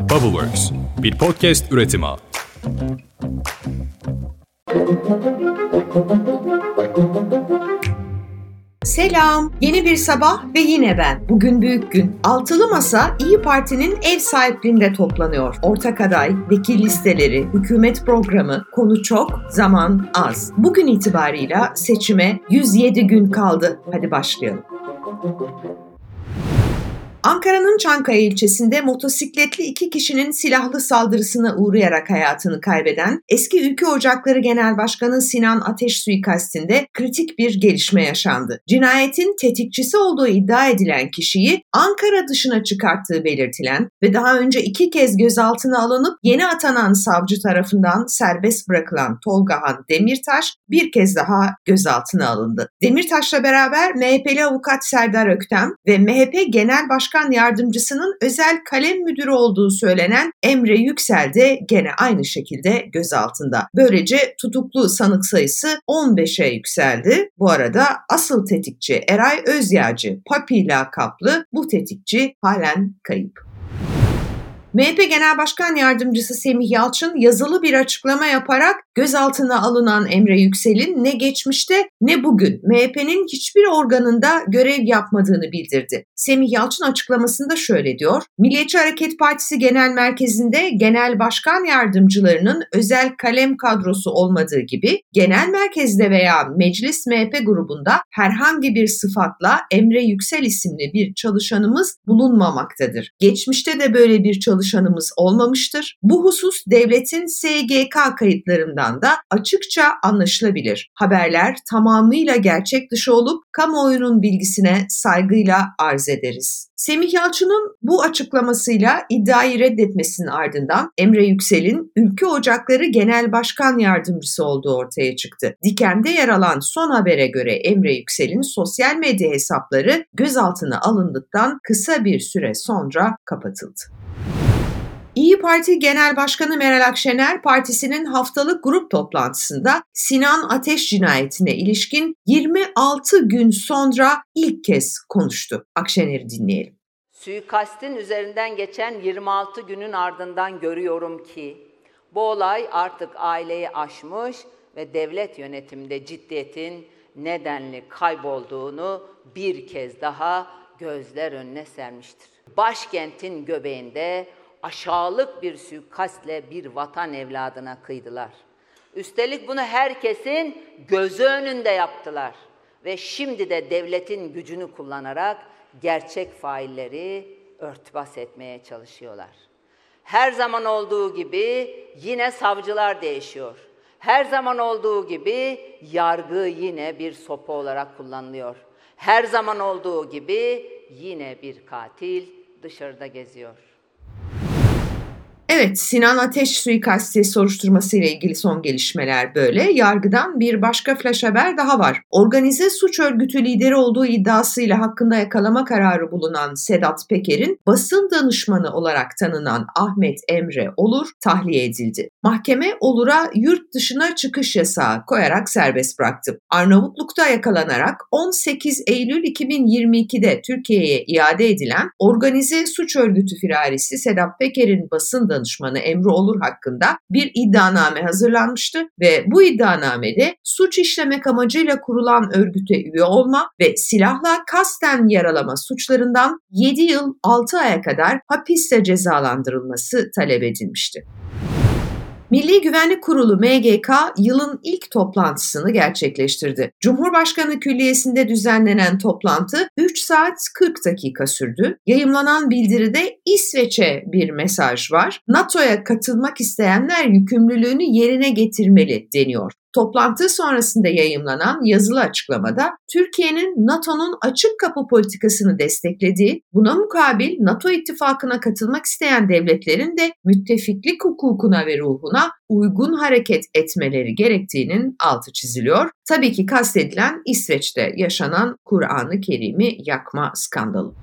Bubbleworks, bir podcast üretimi. Selam. Yeni bir sabah ve yine ben. Bugün büyük gün. Altılı Masa İyi Parti'nin ev sahipliğinde toplanıyor. Ortak aday, vekil listeleri, hükümet programı, konu çok, zaman az. Bugün itibarıyla seçime 107 gün kaldı. Hadi başlayalım. Ankara'nın Çankaya ilçesinde motosikletli iki kişinin silahlı saldırısına uğrayarak hayatını kaybeden eski Ülke Ocakları Genel Başkanı Sinan Ateş suikastinde kritik bir gelişme yaşandı. Cinayetin tetikçisi olduğu iddia edilen kişiyi Ankara dışına çıkarttığı belirtilen ve daha önce iki kez gözaltına alınıp yeni atanan savcı tarafından serbest bırakılan Tolgahan Demirtaş bir kez daha gözaltına alındı. Demirtaş'la beraber MHP'li avukat Serdar Öktem ve MHP Genel Başkanı Başkan Yardımcısının özel kalem müdürü olduğu söylenen Emre Yüksel de gene aynı şekilde gözaltında. Böylece tutuklu sanık sayısı 15'e yükseldi. Bu arada asıl tetikçi Eray Özyağcı Papi lakaplı bu tetikçi halen kayıp. MHP Genel Başkan Yardımcısı Semih Yalçın yazılı bir açıklama yaparak gözaltına alınan Emre Yüksel'in ne geçmişte ne bugün MHP'nin hiçbir organında görev yapmadığını bildirdi. Semih Yalçın açıklamasında şöyle diyor. Milliyetçi Hareket Partisi Genel Merkezi'nde genel başkan yardımcılarının özel kalem kadrosu olmadığı gibi genel merkezde veya meclis MHP grubunda herhangi bir sıfatla Emre Yüksel isimli bir çalışanımız bulunmamaktadır. Geçmişte de böyle bir çalışan çalışanımız olmamıştır. Bu husus devletin SGK kayıtlarından da açıkça anlaşılabilir. Haberler tamamıyla gerçek dışı olup kamuoyunun bilgisine saygıyla arz ederiz. Semih Yalçın'ın bu açıklamasıyla iddiayı reddetmesinin ardından Emre Yüksel'in Ülke Ocakları Genel Başkan Yardımcısı olduğu ortaya çıktı. Diken'de yer alan son habere göre Emre Yüksel'in sosyal medya hesapları gözaltına alındıktan kısa bir süre sonra kapatıldı. İyi Parti Genel Başkanı Meral Akşener partisinin haftalık grup toplantısında Sinan Ateş cinayetine ilişkin 26 gün sonra ilk kez konuştu. Akşener'i dinleyelim. Suikastin üzerinden geçen 26 günün ardından görüyorum ki bu olay artık aileyi aşmış ve devlet yönetiminde ciddiyetin nedenli kaybolduğunu bir kez daha gözler önüne sermiştir. Başkentin göbeğinde aşağılık bir suikastle bir vatan evladına kıydılar. Üstelik bunu herkesin gözü önünde yaptılar. Ve şimdi de devletin gücünü kullanarak gerçek failleri örtbas etmeye çalışıyorlar. Her zaman olduğu gibi yine savcılar değişiyor. Her zaman olduğu gibi yargı yine bir sopa olarak kullanılıyor. Her zaman olduğu gibi yine bir katil dışarıda geziyor. Evet, Sinan Ateş suikasti soruşturması ile ilgili son gelişmeler böyle. Yargıdan bir başka flash haber daha var. Organize suç örgütü lideri olduğu iddiasıyla hakkında yakalama kararı bulunan Sedat Peker'in basın danışmanı olarak tanınan Ahmet Emre Olur tahliye edildi. Mahkeme Olur'a yurt dışına çıkış yasağı koyarak serbest bıraktı. Arnavutluk'ta yakalanarak 18 Eylül 2022'de Türkiye'ye iade edilen organize suç örgütü firarisi Sedat Peker'in basın danışmanı danışmanı Emre Olur hakkında bir iddianame hazırlanmıştı ve bu iddianamede suç işlemek amacıyla kurulan örgüte üye olma ve silahla kasten yaralama suçlarından 7 yıl 6 aya kadar hapiste cezalandırılması talep edilmişti. Milli Güvenlik Kurulu MGK yılın ilk toplantısını gerçekleştirdi. Cumhurbaşkanı Külliyesi'nde düzenlenen toplantı 3 saat 40 dakika sürdü. Yayımlanan bildiride İsveç'e bir mesaj var. NATO'ya katılmak isteyenler yükümlülüğünü yerine getirmeli deniyor. Toplantı sonrasında yayımlanan yazılı açıklamada Türkiye'nin NATO'nun açık kapı politikasını desteklediği, buna mukabil NATO ittifakına katılmak isteyen devletlerin de müttefiklik hukukuna ve ruhuna uygun hareket etmeleri gerektiğinin altı çiziliyor. Tabii ki kastedilen İsveç'te yaşanan Kur'an-ı Kerim'i yakma skandalı.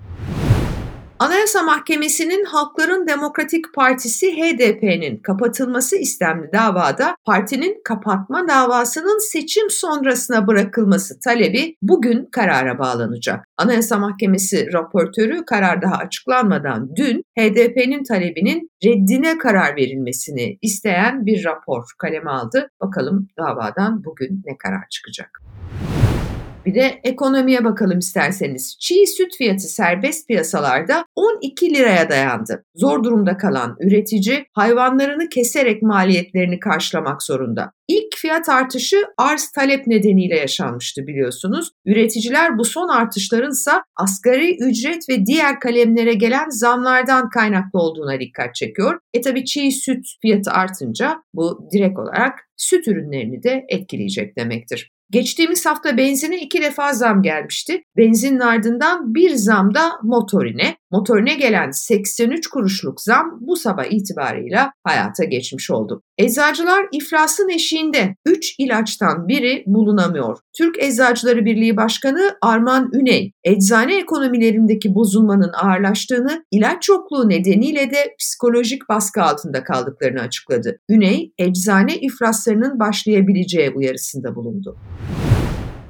Anayasa Mahkemesi'nin Halkların Demokratik Partisi HDP'nin kapatılması istemli davada partinin kapatma davasının seçim sonrasına bırakılması talebi bugün karara bağlanacak. Anayasa Mahkemesi raportörü karar daha açıklanmadan dün HDP'nin talebinin reddine karar verilmesini isteyen bir rapor kaleme aldı. Bakalım davadan bugün ne karar çıkacak. Bir de ekonomiye bakalım isterseniz. Çiğ süt fiyatı serbest piyasalarda 12 liraya dayandı. Zor durumda kalan üretici hayvanlarını keserek maliyetlerini karşılamak zorunda. İlk fiyat artışı arz talep nedeniyle yaşanmıştı biliyorsunuz. Üreticiler bu son artışların ise asgari ücret ve diğer kalemlere gelen zamlardan kaynaklı olduğuna dikkat çekiyor. E tabi çiğ süt fiyatı artınca bu direkt olarak süt ürünlerini de etkileyecek demektir. Geçtiğimiz hafta benzine iki defa zam gelmişti. Benzinin ardından bir zam da motorine. Motorine gelen 83 kuruşluk zam bu sabah itibarıyla hayata geçmiş oldu. Eczacılar iflasın eşiğinde 3 ilaçtan biri bulunamıyor. Türk Eczacıları Birliği Başkanı Arman Üney, eczane ekonomilerindeki bozulmanın ağırlaştığını, ilaç yokluğu nedeniyle de psikolojik baskı altında kaldıklarını açıkladı. Üney, eczane iflaslarının başlayabileceği uyarısında bulundu.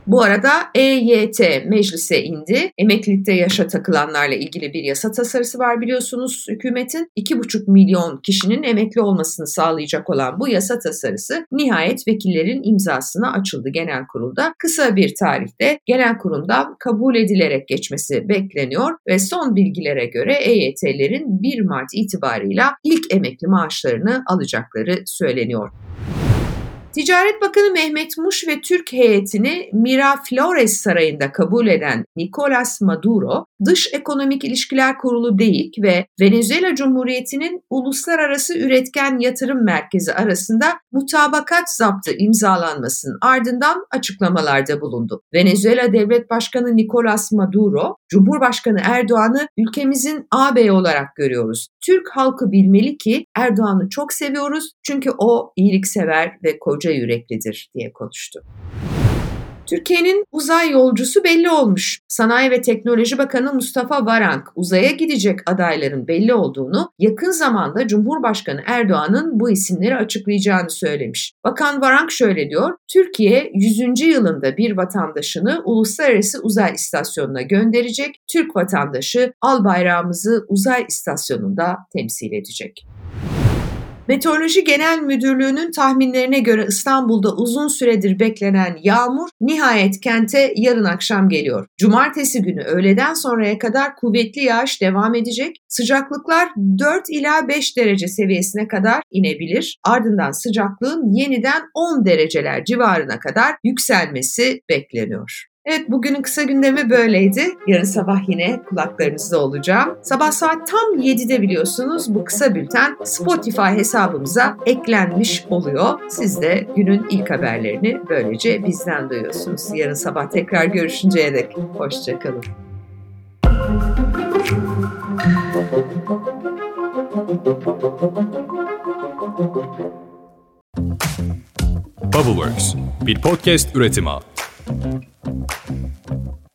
Bu arada EYT meclise indi. Emeklilikte yaşa takılanlarla ilgili bir yasa tasarısı var biliyorsunuz hükümetin. 2,5 milyon kişinin emekli olmasını sağlayacak olan bu yasa tasarısı nihayet vekillerin imzasına açıldı genel kurulda. Kısa bir tarihte genel kurulda kabul edilerek geçmesi bekleniyor ve son bilgilere göre EYT'lerin 1 Mart itibarıyla ilk emekli maaşlarını alacakları söyleniyor. Ticaret Bakanı Mehmet Muş ve Türk heyetini Miraflores Sarayı'nda kabul eden Nicolas Maduro, Dış Ekonomik İlişkiler Kurulu DEİK ve Venezuela Cumhuriyeti'nin Uluslararası Üretken Yatırım Merkezi arasında mutabakat zaptı imzalanmasının ardından açıklamalarda bulundu. Venezuela Devlet Başkanı Nicolas Maduro, Cumhurbaşkanı Erdoğan'ı ülkemizin ağabeyi olarak görüyoruz. Türk halkı bilmeli ki Erdoğan'ı çok seviyoruz çünkü o iyiliksever ve koca yüreklidir diye konuştu. Türkiye'nin uzay yolcusu belli olmuş. Sanayi ve Teknoloji Bakanı Mustafa Varank uzaya gidecek adayların belli olduğunu, yakın zamanda Cumhurbaşkanı Erdoğan'ın bu isimleri açıklayacağını söylemiş. Bakan Varank şöyle diyor, Türkiye 100. yılında bir vatandaşını uluslararası uzay istasyonuna gönderecek, Türk vatandaşı al bayrağımızı uzay istasyonunda temsil edecek. Meteoroloji Genel Müdürlüğü'nün tahminlerine göre İstanbul'da uzun süredir beklenen yağmur nihayet kente yarın akşam geliyor. Cumartesi günü öğleden sonraya kadar kuvvetli yağış devam edecek. Sıcaklıklar 4 ila 5 derece seviyesine kadar inebilir. Ardından sıcaklığın yeniden 10 dereceler civarına kadar yükselmesi bekleniyor. Evet bugünün kısa gündemi böyleydi. Yarın sabah yine kulaklarınızda olacağım. Sabah saat tam 7'de biliyorsunuz bu kısa bülten Spotify hesabımıza eklenmiş oluyor. Siz de günün ilk haberlerini böylece bizden duyuyorsunuz. Yarın sabah tekrar görüşünceye dek hoşçakalın. Bubbleworks bir podcast üretimi. Thank you.